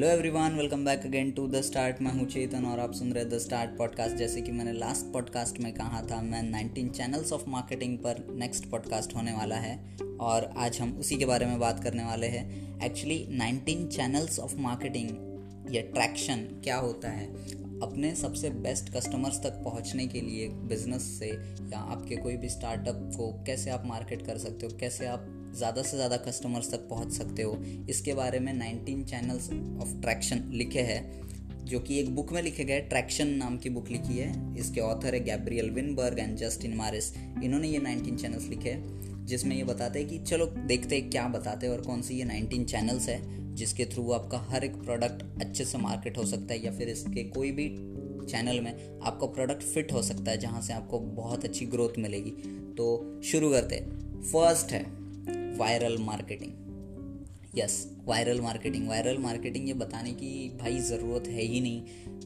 Hello everyone welcome back again to the start मैं हूँ चेतन और आप सुन रहे द स्टार्ट पॉडकास्ट जैसे कि मैंने लास्ट पॉडकास्ट में कहा था, मैं 19 चैनल्स ऑफ़ मार्केटिंग पर नेक्स्ट पॉडकास्ट होने वाला है और आज हम उसी के बारे में बात करने वाले हैं। एक्चुअली 19 चैनल्स ऑफ़ मार्केटिंग या ट्रैक्शन क्या होता है? अपने सबसे बेस्ट कस्टमर्स तक पहुँचने के लिए बिज़नेस से या आपके कोई भी स्टार्टअप को कैसे आप मार्केट कर सकते हो? कैसे आप ज़्यादा से ज़्यादा कस्टमर्स तक पहुँच सकते हो। इसके बारे में 19 चैनल्स ऑफ़ ट्रैक्शन लिखे हैं, जो कि एक बुक में लिखे गए ट्रैक्शन नाम की बुक लिखी है। इसके ऑथर है गैब्रियल विनबर्ग एंड जस्टिन मारिस इन्होंने ये 19 चैनल्स लिखे हैं, जिसमें ये बताते हैं कि चलो देखते हैं क्या बताते हैं और कौन सी ये 19 चैनल्स है, जिसके थ्रू आपका हर एक प्रोडक्ट अच्छे से मार्केट हो सकता है या फिर इसके कोई भी चैनल में आपका प्रोडक्ट फिट हो सकता है, जहाँ से आपको बहुत अच्छी ग्रोथ मिलेगी। तो शुरू करते फ़र्स्ट है viral marketing yes viral marketing viral marketing ये बताने की भाई ज़रूरत है ही नहीं,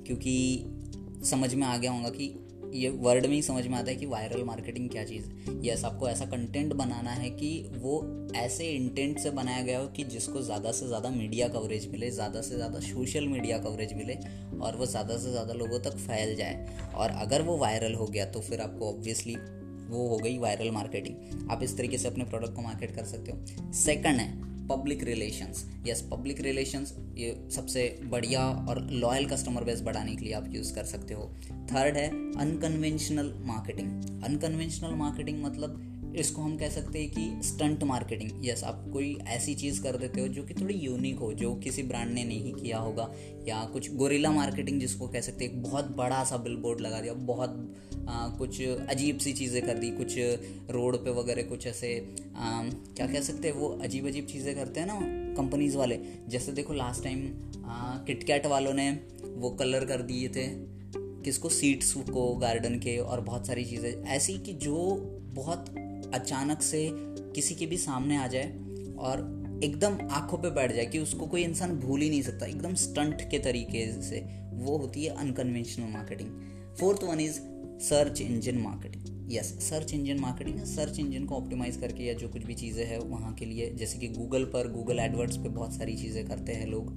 क्योंकि समझ में आ गया होगा कि ये वर्ड में ही समझ में आता है कि वायरल मार्केटिंग क्या चीज़ है। यस आपको ऐसा कंटेंट बनाना है कि वो ऐसे इंटेंट से बनाया गया हो कि जिसको ज़्यादा से ज़्यादा मीडिया कवरेज मिले, ज़्यादा से ज़्यादा सोशल मीडिया कवरेज मिले और वो ज़्यादा से ज़्यादा लोगों तक फैल जाए। और अगर वो वायरल हो गया तो फिर आपको ऑब्वियसली वो हो गई वायरल मार्केटिंग आप इस तरीके से अपने प्रोडक्ट को मार्केट कर सकते हो. सेकंड है public relations yes public relations ये सबसे बढ़िया और लॉयल कस्टमर बेस बढ़ाने के लिए आप यूज़ कर सकते हो. थर्ड है अनकन्वेंशनल मार्केटिंग अनकन्वेंशनल मार्केटिंग मतलब इसको हम कह सकते हैं कि स्टंट मार्केटिंग यस आप कोई ऐसी चीज़ कर देते हो जो कि थोड़ी यूनिक हो जो किसी ब्रांड ने नहीं किया होगा या कुछ गोरिल्ला मार्केटिंग जिसको कह सकते हैं बहुत बड़ा सा बिल बोर्ड लगा दिया बहुत आ, कुछ अजीब सी चीज़ें कर दी कुछ रोड पे वगैरह कुछ ऐसे आ, क्या कह सकते हैं वो अजीब अजीब चीज़ें करते हैं ना कंपनीज़ वाले। जैसे देखो लास्ट टाइम किटकैट वालों ने वो कलर कर दिए थे किसको सीट्स को गार्डन के और बहुत सारी चीज़ें। ऐसी कि जो बहुत अचानक से किसी के भी सामने आ जाए और एकदम आँखों पे बैठ जाए कि उसको कोई इंसान भूल ही नहीं सकता। एकदम स्टंट के तरीके से वो होती है unconventional marketing fourth one is search engine marketing yes search engine marketing search engine को ऑप्टिमाइज करके या जो कुछ भी चीज़ें हैं वहाँ के लिए, जैसे कि गूगल पर गूगल एडवर्ड्स पे बहुत सारी चीज़ें करते हैं लोग।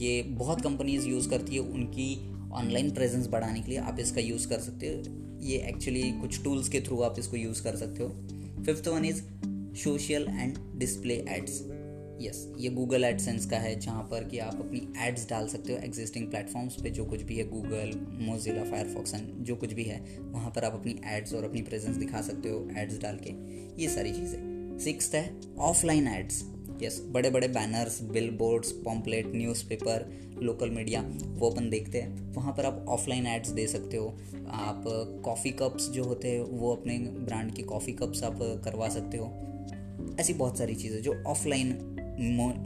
ये बहुत कंपनीज़ यूज़ करती है, उनकी ऑनलाइन प्रेजेंस बढ़ाने के लिए आप इसका यूज़ कर सकते हो। ये एक्चुअली कुछ टूल्स के थ्रू आप इसको यूज़ कर सकते हो। Fifth one is social and display ads yes ये गूगल एडसेंस का है, जहाँ पर कि आप अपनी एड्स डाल सकते हो एग्जिस्टिंग प्लेटफॉर्म्स पे, जो कुछ भी है गूगल मोजिला फायरफॉक्स एंड जो कुछ भी है, वहाँ पर आप अपनी एड्स और अपनी प्रेजेंस दिखा सकते हो एड्स डाल के। ये सारी चीज़ें। सिक्स है ऑफलाइन एड्स यस बड़े बड़े banners billboards pamphlet newspaper local media वो अपन देखते हैं। वहाँ पर आप ऑफलाइन एड्स दे सकते हो। आप कॉफ़ी कप्स जो होते हैं, वो अपने ब्रांड की कॉफ़ी कप्स आप करवा सकते हो। ऐसी बहुत सारी चीज़ें जो ऑफलाइन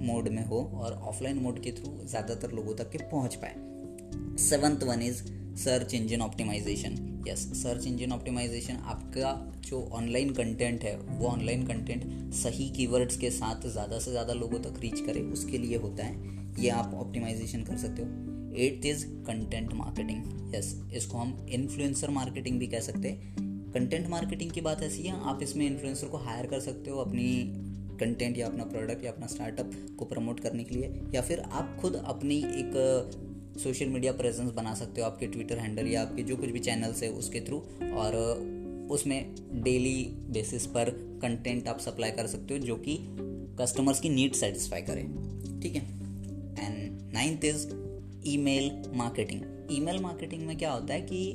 मोड में हो और ऑफलाइन मोड के थ्रू ज़्यादातर लोगों तक के पहुँच पाए। Seventh one is search engine optimisation yes search engine optimisation आपका जो ऑनलाइन कंटेंट है, वो ऑनलाइन कंटेंट सही कीवर्ड्स के साथ ज़्यादा से ज़्यादा लोगों तक रीच करे, उसके लिए होता है। ये आप ऑप्टिमाइजेशन कर सकते हो। Eighth is content marketing yes इसको हम इन्फ्लुएंसर मार्केटिंग भी कह सकते हैं। कंटेंट मार्केटिंग की बात ऐसी है, आप इसमें इन्फ्लुएंसर को हायर कर सकते हो अपनी कंटेंट या अपना प्रोडक्ट या अपना स्टार्टअप को प्रमोट करने के लिए, या फिर आप खुद अपनी एक सोशल मीडिया प्रेजेंस बना सकते हो आपके ट्विटर हैंडल या आपके जो कुछ भी चैनल्स है उसके थ्रू और उसमें डेली बेसिस पर कंटेंट आप सप्लाई कर सकते हो जो कि कस्टमर्स की नीड सेटिस्फाई करे। ठीक है? And ninth is email marketing email marketing में क्या होता है कि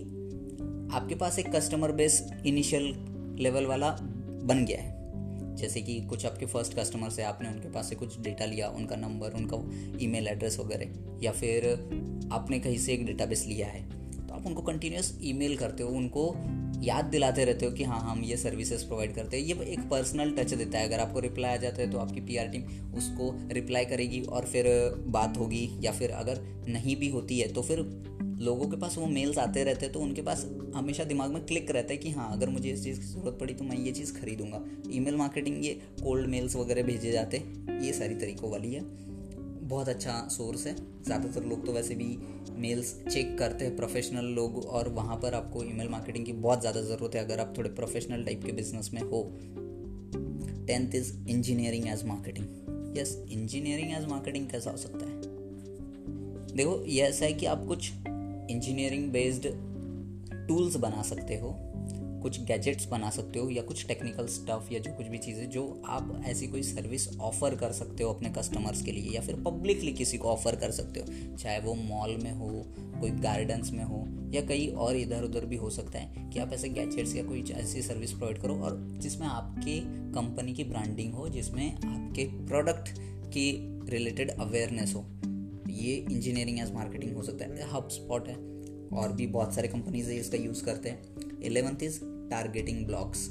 आपके पास एक कस्टमर बेस इनिशियल लेवल वाला बन गया है। जैसे कि कुछ आपके फ़र्स्ट कस्टमर से आपने उनके पास से कुछ डेटा लिया, उनका नंबर उनका ईमेल एड्रेस वगैरह, या फिर आपने कहीं से एक डेटाबेस लिया है तो आप उनको कंटिन्यूस ईमेल करते हो, उनको याद दिलाते रहते हो कि हाँ हम ये सर्विसेज़ प्रोवाइड करते हैं। ये एक पर्सनल टच देता है। अगर आपको रिप्लाई आ जाता है तो आपकी पीआर टीम उसको रिप्लाई करेगी और फिर बात होगी, या फिर अगर नहीं भी होती है तो फिर लोगों के पास वो मेल्स आते रहते हैं तो उनके पास हमेशा दिमाग में क्लिक रहता है कि हाँ अगर मुझे इस चीज़ की ज़रूरत पड़ी तो मैं ये चीज़ खरीदूँगा। ईमेल मार्केटिंग ये कोल्ड मेल्स वगैरह भेजे जाते ये सारी तरीक़ों वाली है। बहुत अच्छा सोर्स है। ज़्यादातर लोग तो वैसे भी मेल्स चेक करते हैं प्रोफेशनल लोग, और वहाँ पर आपको ईमेल मार्केटिंग की बहुत ज़्यादा ज़रूरत है, अगर आप थोड़े प्रोफेशनल टाइप के बिज़नेस में हो। Tenth is engineering as marketing yes engineering as marketing कैसा हो सकता है? देखो, ये ऐसा है कि आप कुछ इंजीनियरिंग बेस्ड टूल्स बना सकते हो, कुछ गैजेट्स बना सकते हो, या कुछ टेक्निकल स्टफ़ या जो कुछ भी चीज़ें जो आप ऐसी कोई सर्विस ऑफ़र कर सकते हो अपने कस्टमर्स के लिए या फिर पब्लिकली किसी को ऑफ़र कर सकते हो, चाहे वो मॉल में हो, कोई गार्डन्स में हो, या कहीं और इधर उधर भी हो सकता है कि आप ऐसे गैजेट्स या कोई ऐसी सर्विस प्रोवाइड करो और जिसमें आपके कंपनी की ब्रांडिंग हो, जिसमें आपके प्रोडक्ट की रिलेटेड अवेयरनेस हो। ये इंजीनियरिंग एज मार्केटिंग हो सकता है। हब स्पॉट है और भी बहुत सारे कंपनीज़ इसका यूज़ करते हैं। Eleventh is targeting blogs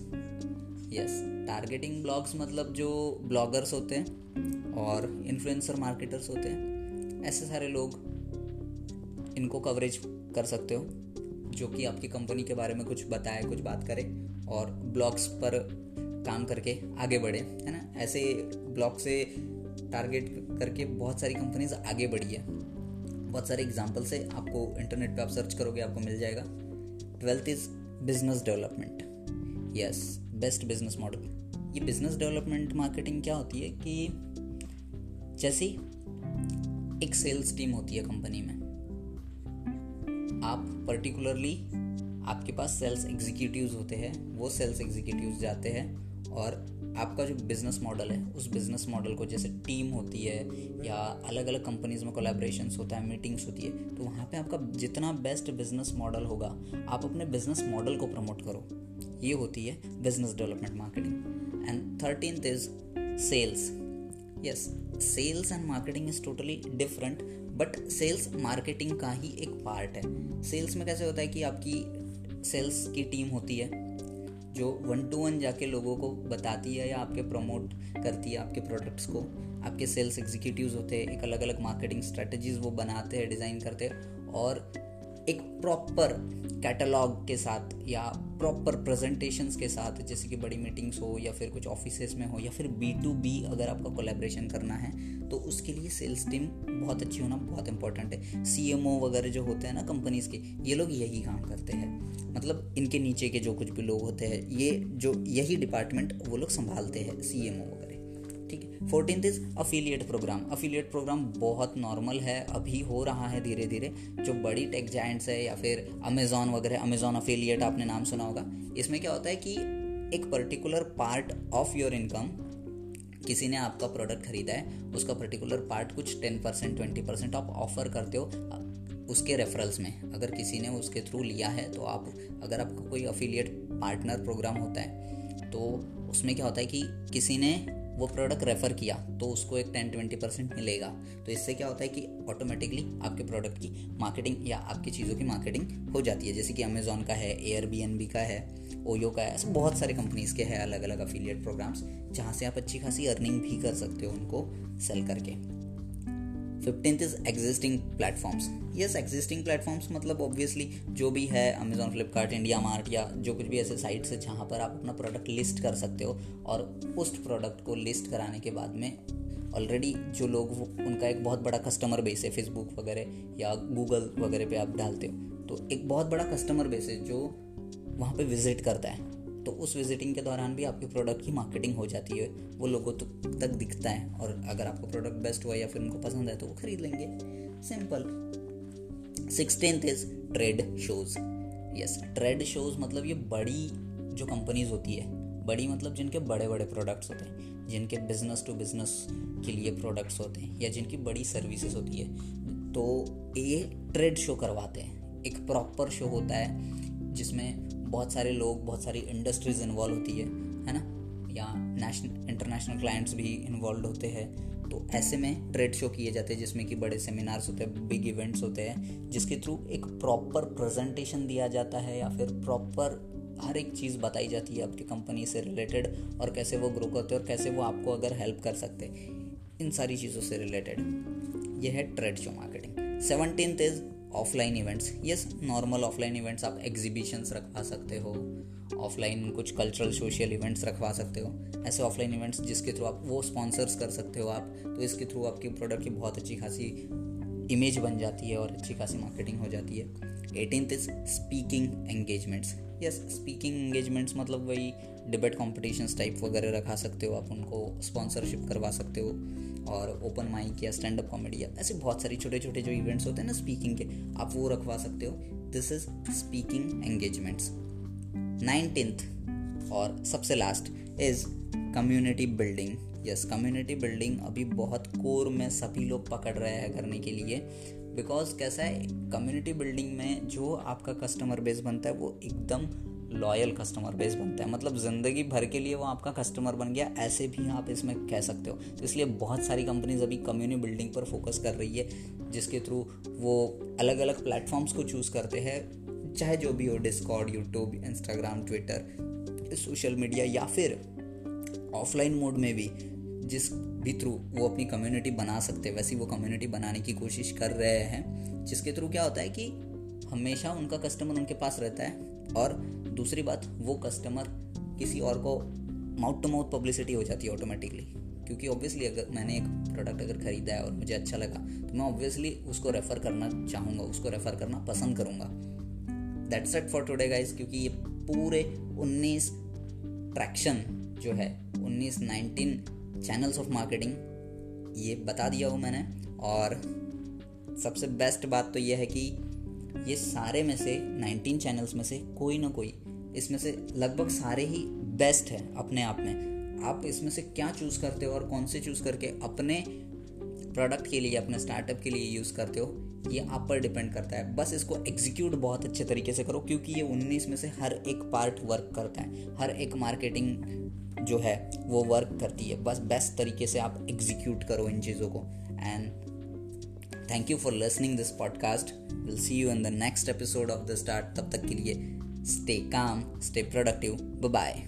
yes targeting blogs मतलब जो ब्लॉगर्स होते हैं और इन्फ्लुएंसर मार्केटर्स होते हैं, ऐसे सारे लोग इनको कवरेज कर सकते हो, जो कि आपकी कंपनी के बारे में कुछ बताए, कुछ बात करे और ब्लॉग्स पर काम करके आगे बढ़े, है ना? ऐसे ब्लॉग से टारगेट करके बहुत सारी कंपनीज़ आगे बढ़ी है। बहुत सारे एग्जाम्पल्स है, आपको इंटरनेट पे आप सर्च करोगे, आपको मिल जाएगा। Twelfth is business development yes best business model ये बिज़नेस डेवलपमेंट मार्केटिंग क्या होती है कि जैसे एक सेल्स टीम होती है कंपनी में। आप पर्टिकुलरली आपके पास सेल्स एग्जीक्यूटिव्स होते हैं, वो सेल्स एग्जीक्यूटिव्स जाते हैं और आपका जो बिज़नेस मॉडल है, उस बिज़नेस मॉडल को जैसे टीम होती है, या अलग अलग कंपनीज़ में कोलेब्रेशन होता है मीटिंग्स होती है तो वहाँ पे आपका जितना बेस्ट बिज़नेस मॉडल होगा, आप अपने बिज़नेस मॉडल को प्रमोट करो। ये होती है business development marketing and thirteen is sales yes sales and marketing is totally different but sales marketing का ही एक पार्ट है। सेल्स में कैसे होता है कि आपकी सेल्स की टीम होती है जो वन टू वन जाके लोगों को बताती है या आपके प्रमोट करती है आपके प्रोडक्ट्स को, आपके सेल्स एग्जीक्यूटिव होते हैं, एक अलग अलग मार्केटिंग स्ट्रेटजीज वो बनाते हैं डिज़ाइन करते हैं और एक प्रॉपर कैटलॉग के साथ या प्रॉपर प्रेजेंटेशंस के साथ, जैसे कि बड़ी मीटिंग्स हो या फिर कुछ ऑफ़िस में हो या फिर बी टू बी अगर आपका कोलेब्रेशन करना है तो उसके लिए सेल्स टीम बहुत अच्छी होना बहुत इंपॉर्टेंट है। सीएमओ वगैरह जो होते हैं ना कंपनीज़ के, ये लोग यही काम करते हैं। मतलब इनके नीचे के जो कुछ भी लोग होते हैं, ये जो यही डिपार्टमेंट वो लोग संभालते हैं सीएमओ वगैरह। ठीक है। Fourteen is affiliate programme affiliate programme बहुत नॉर्मल है, अभी हो रहा है धीरे धीरे जो बड़ी टेक जाइंट्स है या फिर अमेजोन वगैरह अमेजोन अफिलिएट आपने नाम सुना होगा। इसमें क्या होता है कि एक particular part of your income किसी ने आपका प्रोडक्ट खरीदा है, उसका पर्टिकुलर पार्ट कुछ टेन परसेंट ट्वेंटी परसेंट आप ऑफ़र करते हो, उसके रेफरल्स में। अगर किसी ने उसके थ्रू लिया है तो आप, अगर आपका कोई अफिलिएट पार्टनर प्रोग्राम होता है तो उसमें क्या होता है कि किसी ने वो प्रोडक्ट रेफ़र किया तो उसको एक टेन ट्वेंटी परसेंट मिलेगा। तो इससे क्या होता है कि ऑटोमेटिकली आपके प्रोडक्ट की मार्केटिंग या आपकी चीज़ों की मार्केटिंग हो जाती है। जैसे कि अमेजोन का है एयर का है ओयो का है, ऐसे बहुत सारे कंपनीज़ के हैं अलग अलग अफिलियट प्रोग्राम्स जहाँ से आप अच्छी खासी अर्निंग भी कर सकते हो उनको सेल करके। Fifteenth is existing platforms yes existing platforms मतलब ऑब्वियसली जो भी है अमेजोन फ्लिपकार्ट इंडिया मार्ट या जो कुछ भी ऐसे साइट्स है जहाँ पर आप अपना प्रोडक्ट लिस्ट कर सकते हो और उस प्रोडक्ट को लिस्ट कराने के बाद में ऑलरेडी जो लोग उनका एक बहुत बड़ा कस्टमर बेस है फेसबुक वगैरह या गूगल वगैरह पे आप डालते हो तो एक बहुत बड़ा कस्टमर बेस है जो वहाँ पे विज़िट करता है। तो उस विजिटिंग के दौरान भी आपके प्रोडक्ट की मार्केटिंग हो जाती है। वो लोगों तक दिखता है और अगर आपका प्रोडक्ट बेस्ट हुआ या फिर उनको पसंद है तो वो खरीद लेंगे। Simple sixteen is trade shows yes trade shows मतलब ये बड़ी जो कंपनीज़ होती है, बड़ी मतलब जिनके बड़े बड़े प्रोडक्ट्स होते हैं, जिनके बिज़नेस टू बिज़नेस के लिए प्रोडक्ट्स होते हैं या जिनकी बड़ी सर्विसेज़ होती है। तो ये ट्रेड शो करवाते हैं। एक प्रॉपर शो होता है जिसमें बहुत सारे लोग, बहुत सारी इंडस्ट्रीज़ इन्वॉल्व होती है है ना? या नेशनल इंटरनेशनल क्लाइंट्स भी इन्वॉल्व होते हैं। तो ऐसे में ट्रेड शो किए जाते हैं, जिसमें कि बड़े सेमिनार्स होते हैं बिग इवेंट्स होते हैं, जिसके थ्रू एक प्रॉपर प्रेजेंटेशन दिया जाता है, या फिर प्रॉपर हर एक चीज़ बताई जाती है आपकी कंपनी से रिलेटेड और कैसे वो ग्रो करते हैं, और कैसे वो आपको अगर हेल्प कर सकते हैं, इन सारी चीज़ों से रिलेटेड यह है trade show marketing seventeen is offline events yes normal offline events आप एग्जीबिशंस रखवा सकते हो, ऑफलाइन कुछ कल्चरल सोशल इवेंट्स रखवा सकते हो, ऐसे ऑफलाइन इवेंट्स जिसके थ्रू आप वो स्पॉन्सर्स कर सकते हो आप तो इसके थ्रू आपकी प्रोडक्ट की बहुत अच्छी खासी इमेज बन जाती है और अच्छी खासी मार्केटिंग हो जाती है। Eighteenth is speaking engagements yes speaking engagements मतलब वही डिबेट कॉम्पिटिशन्स टाइप वगैरह रखा सकते हो आप, उनको स्पॉन्सरशिप करवा सकते हो। और ओपन माइक या स्टैंड अप कॉमेडी या ऐसे बहुत सारे छोटे छोटे जो इवेंट्स होते हैं ना स्पीकिंग के, आप वो रखवा सकते हो। This is speaking engagements nineteenth और सबसे last is community building yes community building अभी बहुत कोर में सभी लोग पकड़ रहे हैं करने के लिए। बिकॉज़ कैसा है कम्युनिटी बिल्डिंग में जो आपका कस्टमर बेस बनता है, वो एकदम लॉयल कस्टमर बेस बनता है। मतलब ज़िंदगी भर के लिए वो आपका कस्टमर बन गया, ऐसे भी आप इसमें कह सकते हो। तो इसलिए बहुत सारी कंपनीज़ अभी कम्युनिटी बिल्डिंग पर फोकस कर रही है, जिसके थ्रू वो अलग अलग प्लेटफॉर्म्स को चूज़ करते हैं। चाहे जो भी हो Discord YouTube Instagram Twitter social media या फिर ऑफलाइन मोड में भी, जिस भी थ्रू वो अपनी कम्युनिटी बना सकते हैं, वैसी वो कम्युनिटी बनाने की कोशिश कर रहे हैं। जिसके थ्रू क्या होता है कि हमेशा उनका कस्टमर उनके पास रहता है और दूसरी बात, वो कस्टमर किसी और को माउथ टू माउथ पब्लिसिटी हो जाती है ऑटोमेटिकली क्योंकि ऑब्वियसली अगर मैंने एक प्रोडक्ट अगर ख़रीदा है और मुझे अच्छा लगा तो मैं ऑब्वियसली उसको रेफ़र करना चाहूँगा, उसको रेफ़र करना पसंद करूँगा। That's it for today guys क्योंकि ये पूरे 19 ट्रैक्शन जो है 19 19 चैनल्स ऑफ़ मार्केटिंग ये बता दिया हूँ मैंने। और सबसे बेस्ट बात तो ये है कि ये सारे में से 19 चैनल्स में से कोई ना कोई इसमें से लगभग सारे ही बेस्ट है अपने आप में। आप इसमें से क्या चूज़ करते हो और कौन से चूज़ करके अपने प्रोडक्ट के लिए, अपने स्टार्टअप के लिए यूज़ करते हो, ये आप पर डिपेंड करता है। बस इसको एग्जीक्यूट बहुत अच्छे तरीके से करो, क्योंकि ये 19 में से हर एक पार्ट वर्क करता है। हर एक मार्केटिंग जो है, वो वर्क करती है। बस बेस्ट तरीके से आप एग्जीक्यूट करो इन चीज़ों को। And thank you for listening this podcast will see you in the next episode of the start तब तक के लिए stay calm stay productive bye